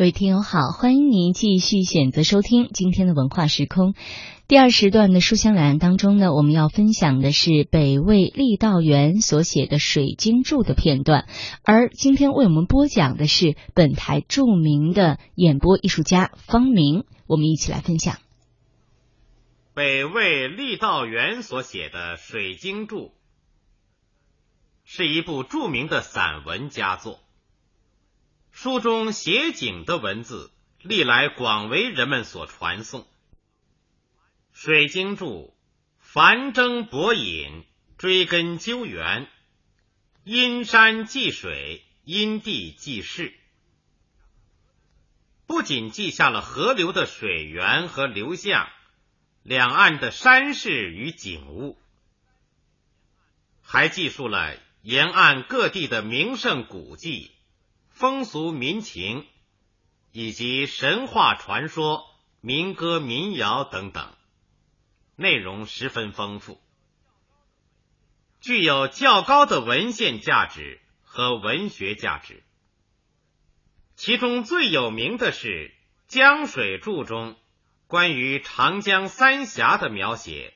各位听友好，欢迎您继续选择收听今天的文化时空。第二时段的书香两岸当中呢，我们要分享的是北魏郦道元所写的《水经注》的片段，而今天为我们播讲的是本台著名的演播艺术家方明，我们一起来分享。北魏郦道元所写的《水经注》是一部著名的散文佳作。书中写景的文字历来广为人们所传颂。《水经注》繁征博引，追根究源，因山记水，因地记事，不仅记下了河流的水源和流向，两岸的山势与景物，还记述了沿岸各地的名胜古迹。风俗民情，以及神话传说、民歌民谣等等，内容十分丰富，具有较高的文献价值和文学价值。其中最有名的是《江水注》中关于长江三峡的描写，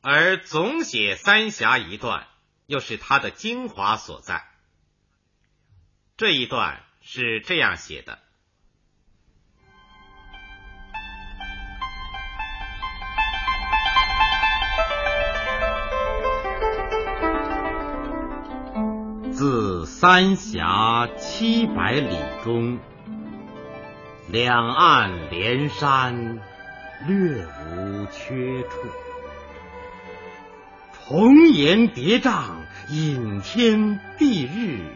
而总写三峡一段，又是它的精华所在。这一段是这样写的：自三峡七百里中，两岸连山，略无缺处，重岩叠嶂，隐天蔽日。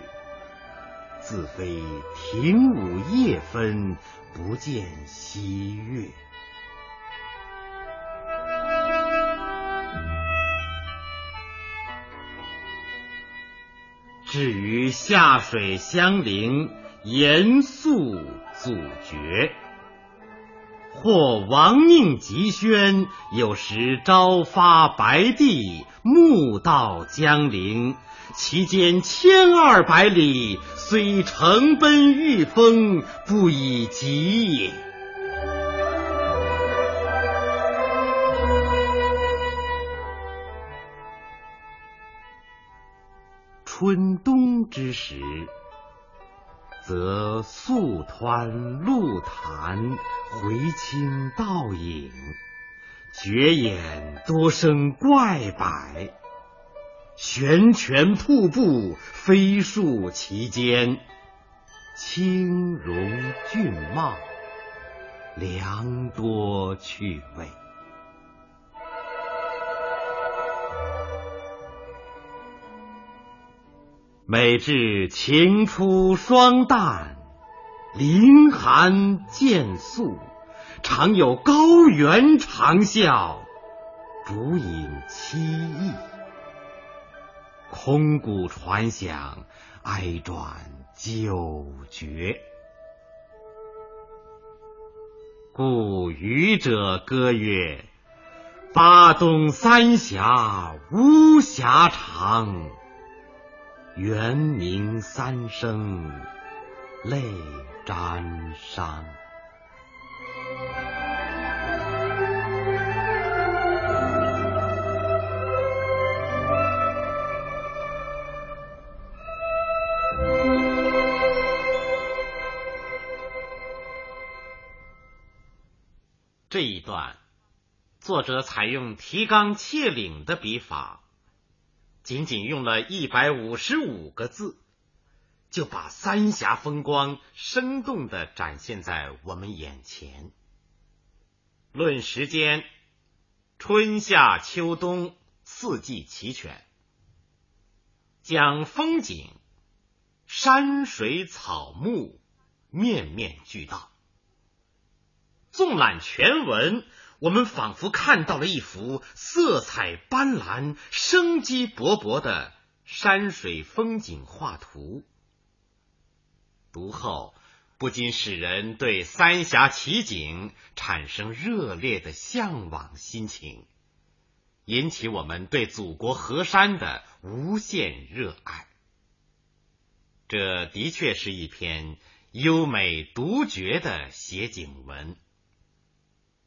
自非庭午夜分，不见西月。至于下水相邻，严肃阻绝；或亡命急宣，有时朝发白帝，暮到江陵。其间千二百里，虽乘奔御风，不以疾也。春冬之时，则素湍露潭，回清倒影，绝眼多生怪柏。悬泉瀑布，飞漱其间，清荣俊茂，良多趣味。每至晴初霜淡，凌寒渐肃，常有高猿长啸，竹影凄异。空谷传响，哀转久绝。故渔者歌曰：“巴东三峡巫峡长，猿鸣三声泪沾裳。”段，作者采用提纲挈领的笔法，仅仅用了一百五十五个字，就把三峡风光生动的展现在我们眼前。论时间，春夏秋冬四季齐全；讲风景，山水草木面面俱到。纵览全文，我们仿佛看到了一幅色彩斑斓、生机勃勃的山水风景画图。读后不禁使人对三峡奇景产生热烈的向往心情，引起我们对祖国河山的无限热爱。这的确是一篇。优美独绝的写景文。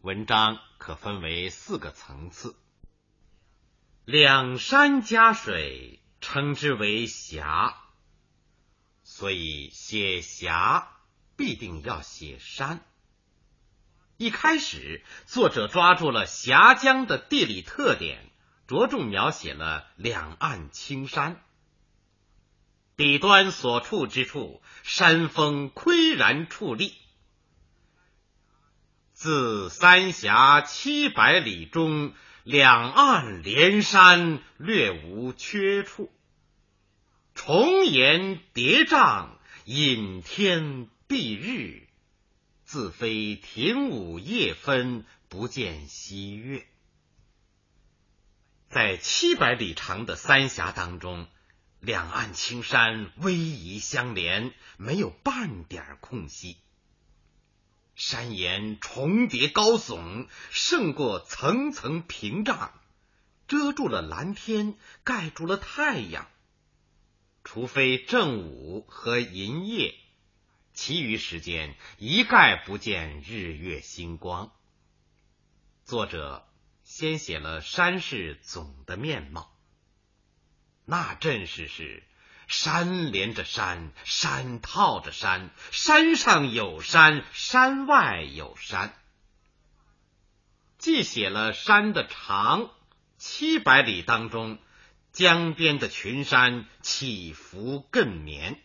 文章可分为四个层次：两山夹水，称之为峡，所以写峡必定要写山。一开始，作者抓住了峡江的地理特点，着重描写了两岸青山。底端所处之处，山峰岿然矗立。自三峡七百里中，两岸连山，略无缺处。重岩叠嶂，隐天蔽日。自非亭午夜分，不见西月。在七百里长的三峡当中，两岸青山逶迤相连，没有半点空隙。山岩重叠高耸，胜过层层屏障，遮住了蓝天，盖住了太阳。除非正午和银夜。其余时间一概不见日月星光。作者先写了山势总的面貌，那阵势是山连着山，山套着山，山上有山，山外有山。既写了山的长七百里当中，江边的群山起伏更绵。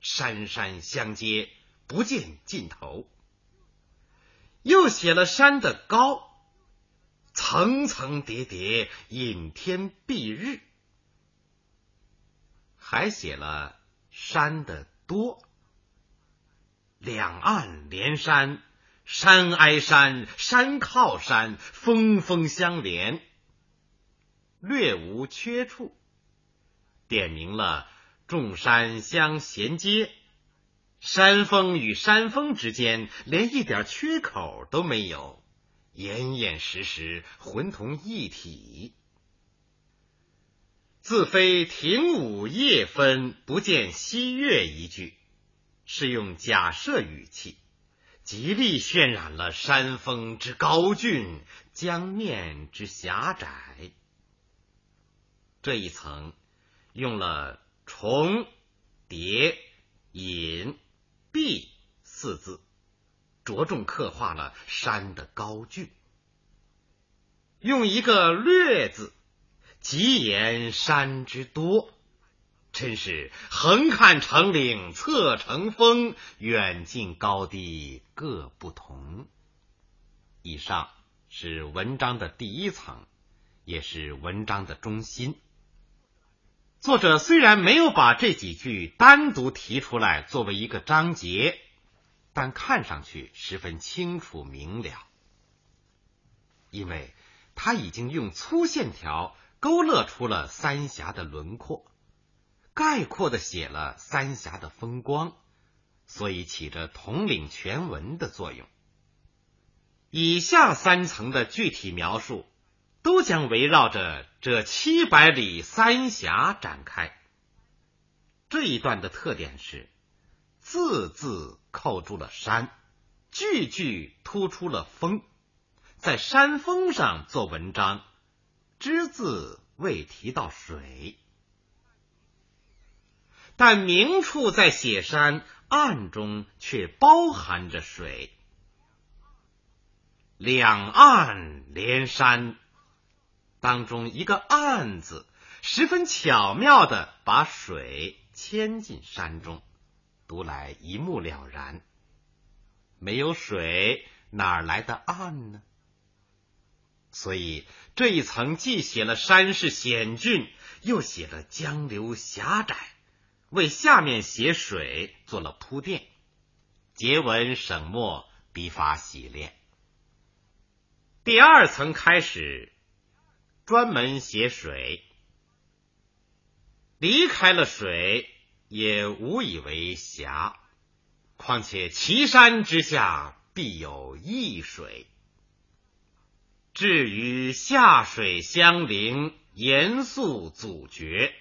山山相接，不见尽头。又写了山的高，层层叠叠，隐天蔽日。还写了山的多，两岸连山，山挨山，山靠山，峰峰相连，略无缺处，点明了。众山相衔接，山峰与山峰之间连一点缺口都没有，严严实实，浑同一体。自非庭午夜分，不见西月一句，是用假设语气，极力渲染了山峰之高峻，江面之狭窄。这一层用了。重叠隐蔽四字，着重刻画了山的高峻。用一个略字，极言山之多，真是横看成岭侧成峰，远近高低各不同。以上是文章的第一层，也是文章的中心。作者虽然没有把这几句单独提出来作为一个章节，但看上去十分清楚明了，因为他已经用粗线条勾勒出了三峡的轮廓，概括的写了三峡的风光，所以起着统领全文的作用。以下三层的具体描述。都将围绕着这七百里三峡展开。这一段的特点是，字字扣住了山，句句突出了峰，在山峰上做文章，只字未提到水，但明处在写山，暗中却包含着水，两岸连山。当中一个“岸”字，十分巧妙的把水牵进山中，读来一目了然。没有水，哪来的岸呢？所以这一层既写了山势险峻，又写了江流狭窄，为下面写水做了铺垫。结文省墨，笔法洗练。第二层开始。专门写水，离开了水也无以为峡。况且岐山之下必有异水。至于下水相邻，严肃阻绝，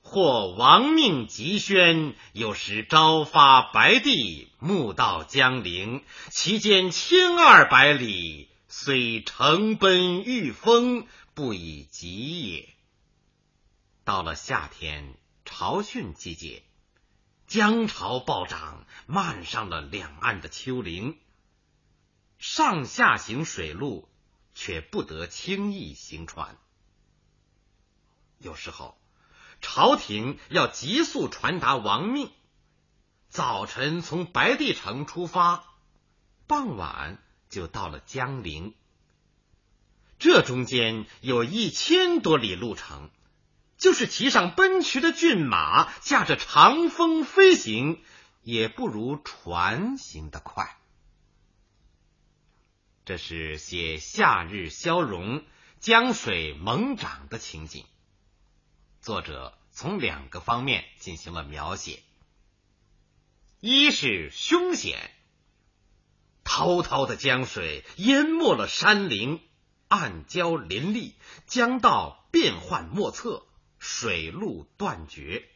或亡命急宣，有时朝发白帝，暮到江陵，其间千二百里，虽乘奔御风，不以疾也。到了夏天潮汛季节，江潮暴涨，漫上了两岸的丘陵，上下行水路却不得轻易行船。有时候，朝廷要急速传达王命，早晨从白帝城出发，傍晚就到了江陵。这中间有一千多里路程，就是骑上奔驰的骏马，驾着长风飞行，也不如船行得快。这是写夏日消融、江水猛涨的情景。作者从两个方面进行了描写：一是凶险，滔滔的江水淹没了山林，暗礁林立，江道变幻莫测，水路断绝，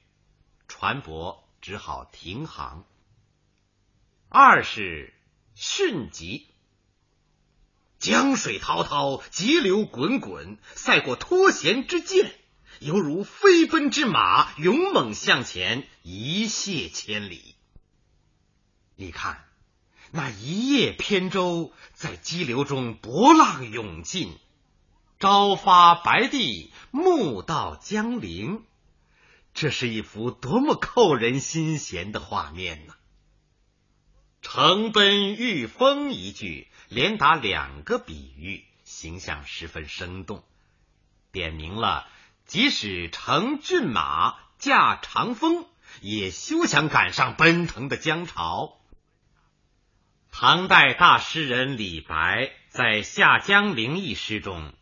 船舶只好停航；二是迅疾，江水滔滔，急流滚滚，赛过脱弦之箭。犹如飞奔之马，勇猛向前，一泻千里。你看，那一叶扁舟在激流中波浪涌进，朝发白帝，暮到江陵，这是一幅多么扣人心弦的画面呢！乘奔御风一句，连打两个比喻，形象十分生动，点明了。即使乘骏马驾长风，也休想赶上奔腾的江潮。唐代大诗人李白在《下江陵》一诗中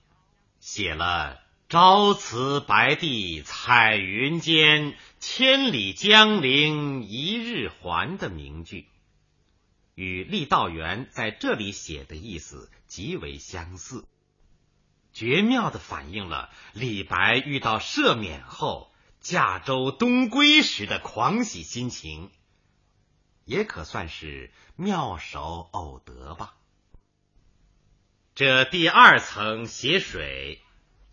写了“朝辞白帝彩云间，千里江陵一日还”的名句，与郦道元在这里写的意思极为相似。绝妙的反映了李白遇到赦免后驾舟东归时的狂喜心情，也可算是妙手偶得吧。这第二层写水，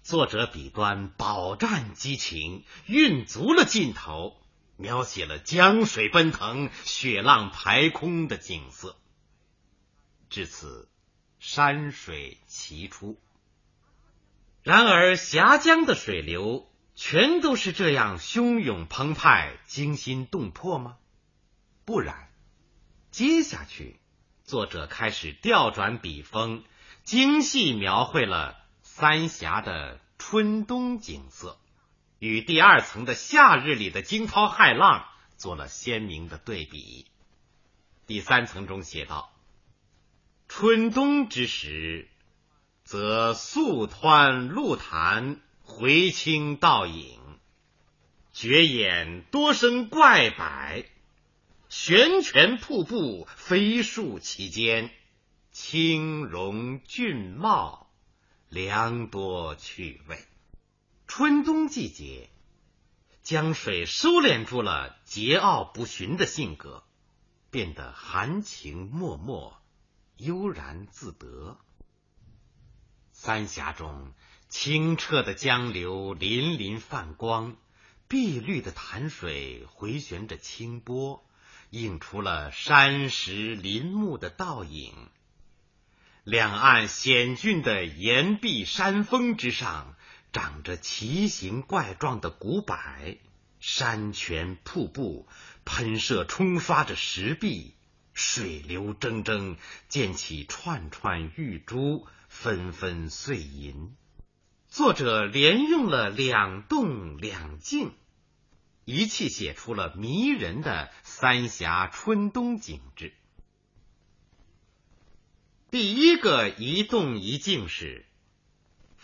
作者笔端饱蘸激情，运足了劲头，描写了江水奔腾、雪浪排空的景色。至此，山水齐出。然而，峡江的水流全都是这样汹涌澎湃、惊心动魄吗？不然。接下去，作者开始调转笔锋，精细描绘了三峡的春冬景色，与第二层的夏日里的惊涛骇浪做了鲜明的对比。第三层中写道：“春冬之时。”则素湍露潭，回清倒影，绝眼多生怪柏，悬泉瀑布飞树其间，清荣峻茂，良多趣味。春冬季节，江水收敛住了桀骜不驯的性格，变得含情脉脉，悠然自得。三峡中清澈的江流粼粼泛光，碧绿的潭水回旋着清波，映出了山石林木的倒影。两岸险峻的岩壁山峰之上，长着奇形怪状的古柏，山泉瀑布喷射冲刷着石壁，水流铮铮，溅起串串玉珠。纷纷碎银，作者连用了两动两静，一气写出了迷人的三峡春冬景致。第一个一动一静是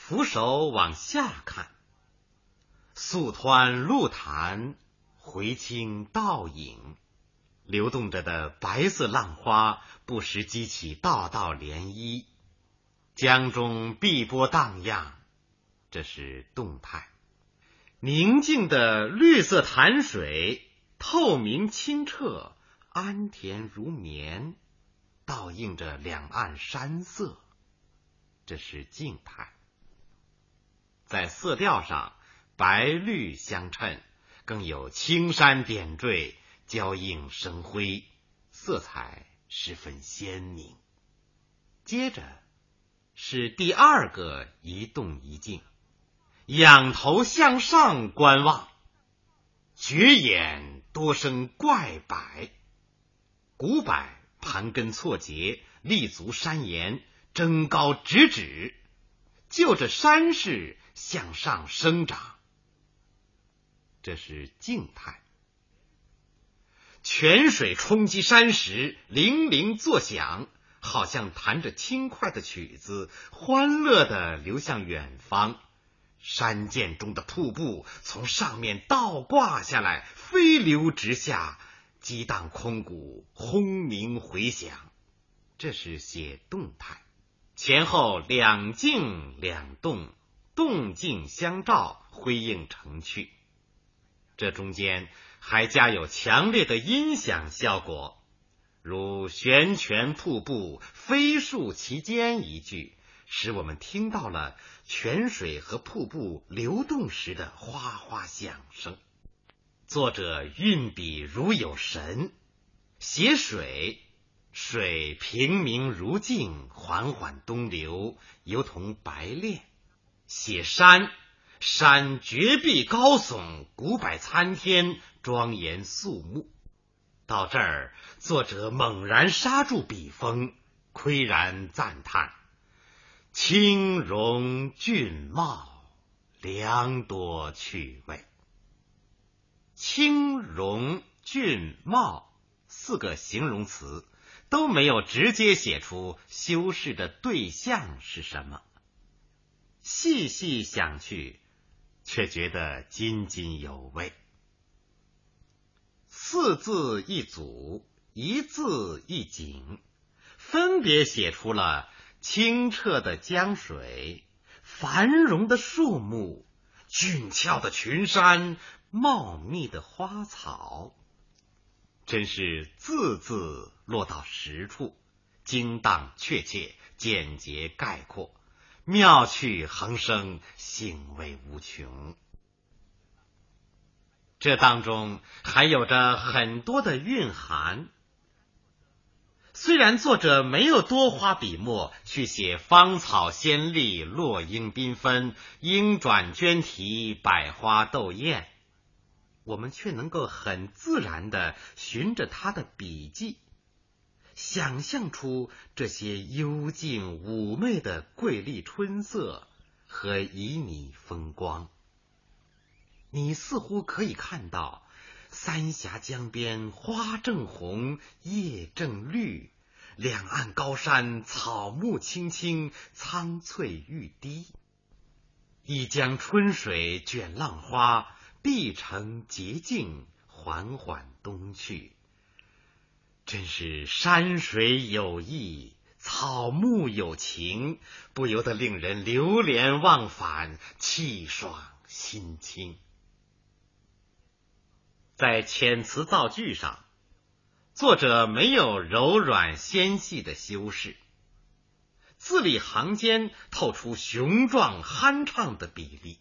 扶手往下看，素湍露潭，回清倒影，流动着的白色浪花不时激起道道涟漪。江中碧波荡漾，这是动态；宁静的绿色潭水，透明清澈，安恬如眠，倒映着两岸山色。这是静态，在色调上白绿相衬，更有青山点缀，交映生辉，色彩十分鲜明。接着是第二个一动一静，仰头向上观望，绝眼多生怪柏，古柏盘根错节，立足山岩。争高直指，就着山势向上生长，这是静态。泉水冲击山石，铃铃作响，好像弹着轻快的曲子，欢乐的流向远方。山涧中的瀑布从上面倒挂下来，飞流直下，激荡空谷，轰鸣回响。这是写动态。前后两静两动，动静相照，辉映成趣。这中间还加有强烈的音响效果，如“悬泉瀑布，飞漱其间”一句，使我们听到了泉水和瀑布流动时的哗哗响声。作者运笔如有神，写水。水平明如镜，缓缓东流，犹同白练。写山，山绝壁高耸，古柏参天，庄严肃穆。到这儿，作者猛然刹住笔锋，喟然赞叹：“清荣俊茂，良多趣味。”清荣俊茂四个形容词。都没有直接写出修饰的对象是什么，细细想去，却觉得津津有味。四字一组，一字一景，分别写出了清澈的江水、繁荣的树木、俊俏的群山、茂密的花草。真是字字落到实处，精当确切，简洁概括，妙趣横生，兴味无穷。这当中还有着很多的蕴含。虽然作者没有多花笔墨去写芳草鲜丽、落英缤纷、莺转鹃啼、百花斗艳。我们却能够很自然的循着他的笔迹，想象出这些幽静妩媚的瑰丽春色和旖旎风光。你似乎可以看到三峡江边花正红，叶正绿，两岸高山草木青青，苍翠欲滴，一江春水卷浪花。碧城洁净，缓缓东去。真是山水有意，草木有情，不由得令人流连忘返，气爽心清。在遣词造句上，作者没有柔软纤细的修饰，字里行间透出雄壮酣畅的比例。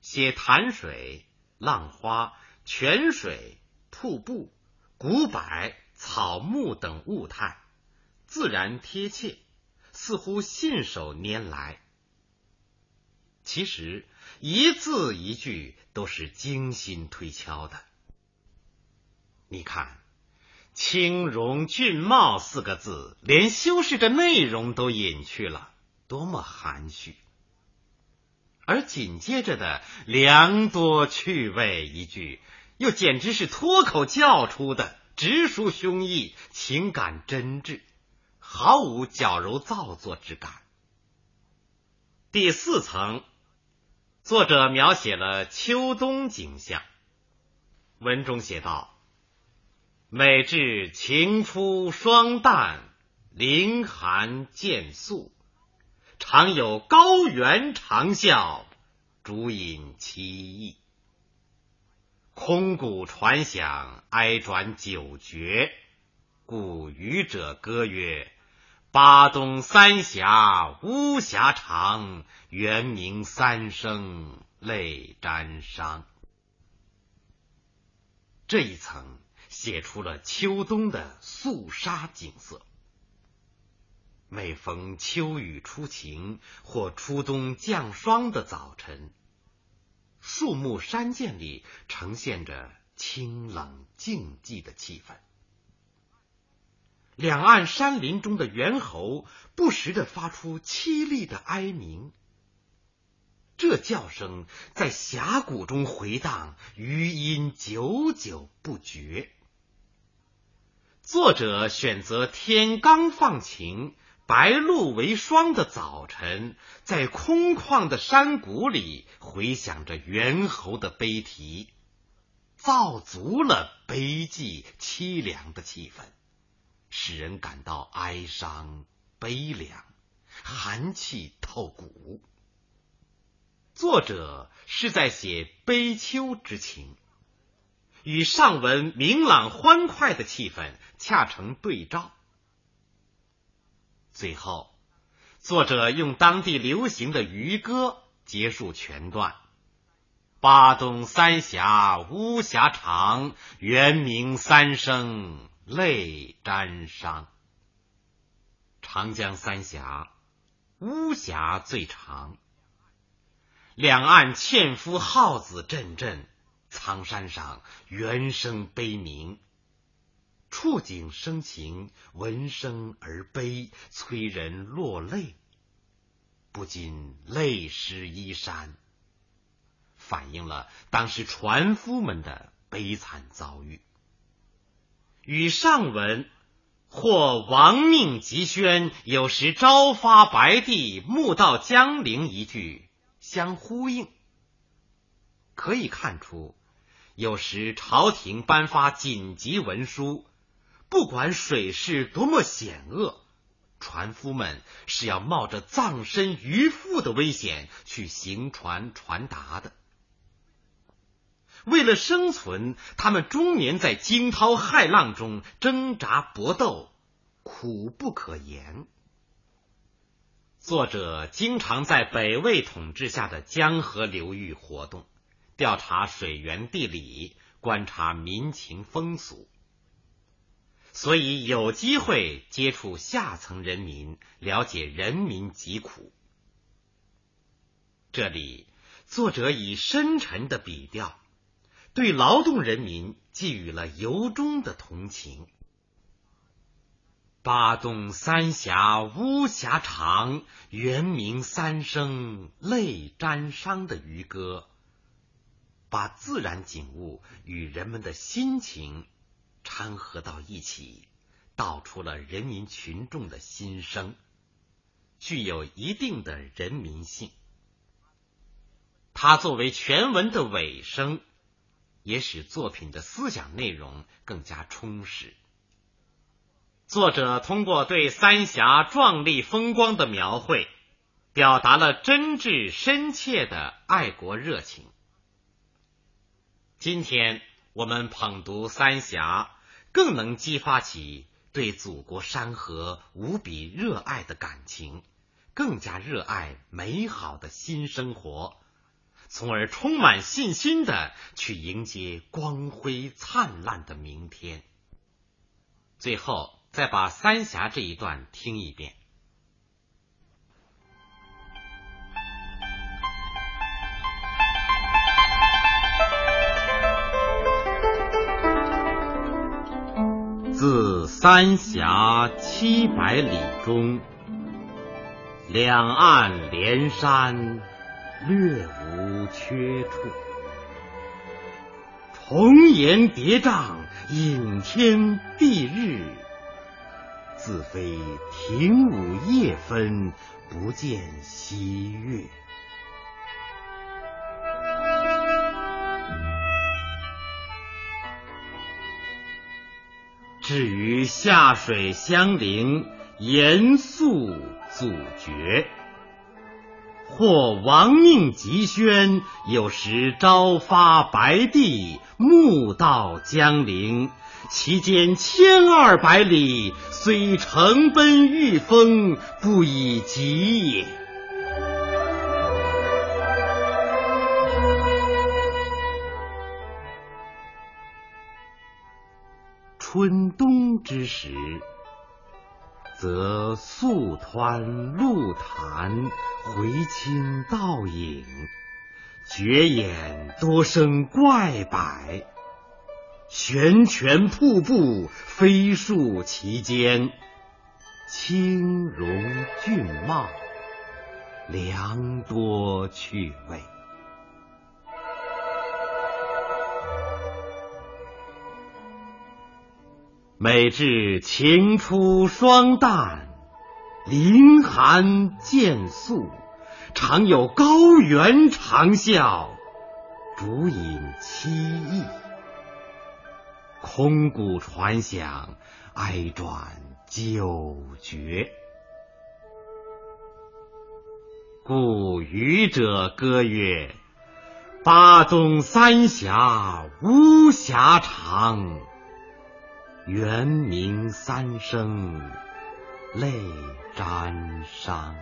写潭水、浪花、泉水、瀑布、古柏、草木等物态，自然贴切，似乎信手拈来。其实一字一句都是精心推敲的。你看“清荣俊茂”四个字，连修饰的内容都隐去了，多么含蓄！而紧接着的“良多趣味”一句，又简直是脱口叫出的，直抒胸臆，情感真挚，毫无矫揉造作之感。第四层，作者描写了秋冬景象。文中写道：“每至晴初霜淡，凌寒渐肃。”常有高原长啸，竹引凄异。空谷传响，哀转九绝，故渔者歌曰：“巴东三峡巫峡长，猿鸣三声泪沾裳。”这一层写出了秋冬的肃杀景色。每逢秋雨初晴或初冬降霜的早晨。树木山涧里呈现着清冷静寂的气氛，两岸山林中的猿猴不时的发出凄厉的哀鸣，这叫声在峡谷中回荡，余音久久不绝。作者选择天刚放晴。白露为霜的早晨，在空旷的山谷里回响着猿猴的悲啼，造足了悲寂凄凉的气氛，使人感到哀伤悲凉，寒气透骨。作者是在写悲秋之情，与上文明朗欢快的气氛恰成对照。最后，作者用当地流行的渔歌结束全段：“巴东三峡巫峡长，猿鸣三声泪沾裳。”长江三峡，巫峡最长，两岸纤夫号子阵阵，苍山上猿声悲鸣。触景生情，闻声而悲，催人落泪，不禁泪湿衣衫，反映了当时船夫们的悲惨遭遇。与上文“或亡命急宣，有时朝发白帝，暮到江陵”一句相呼应，可以看出，有时朝廷颁发紧急文书。不管水势多么险恶，船夫们是要冒着葬身鱼腹的危险去行船传达的。为了生存，他们终年在惊涛骇浪中挣扎搏斗，苦不可言。作者经常在北魏统治下的江河流域活动，调查水源地理，观察民情风俗。所以有机会接触下层人民，了解人民疾苦。这里作者以深沉的笔调，对劳动人民寄予了由衷的同情。巴东三峡巫峡长，猿鸣三声泪沾裳的渔歌，把自然景物与人们的心情。掺合到一起，道出了人民群众的心声，具有一定的人民性。它作为全文的尾声，也使作品的思想内容更加充实。作者通过对三峡壮丽风光的描绘，表达了真挚深切的爱国热情。今天。我们捧读三峡，更能激发起对祖国山河无比热爱的感情，更加热爱美好的新生活，从而充满信心的去迎接光辉灿烂的明天。最后，再把三峡这一段听一遍。三峡七百里中，两岸连山略无缺处，重岩叠嶂，隐天蔽日，自非亭午夜分，不见西月。至于下水相邻，严肃阻绝，或亡命急宣，有时朝发白帝，暮到江陵。其间千二百里，虽乘奔御风，不以疾也。春冬之时，则素湍露潭，回清倒影，绝眼多生怪柏。悬泉瀑布，飞漱其间，清荣俊茂，良多趣味。每至晴初霜旦，林寒渐肃，常有高猿长啸，竹影凄异。空谷传响，哀转久绝。故渔者歌曰：“八宗三峡巫峡长，猿鸣三声泪沾裳。”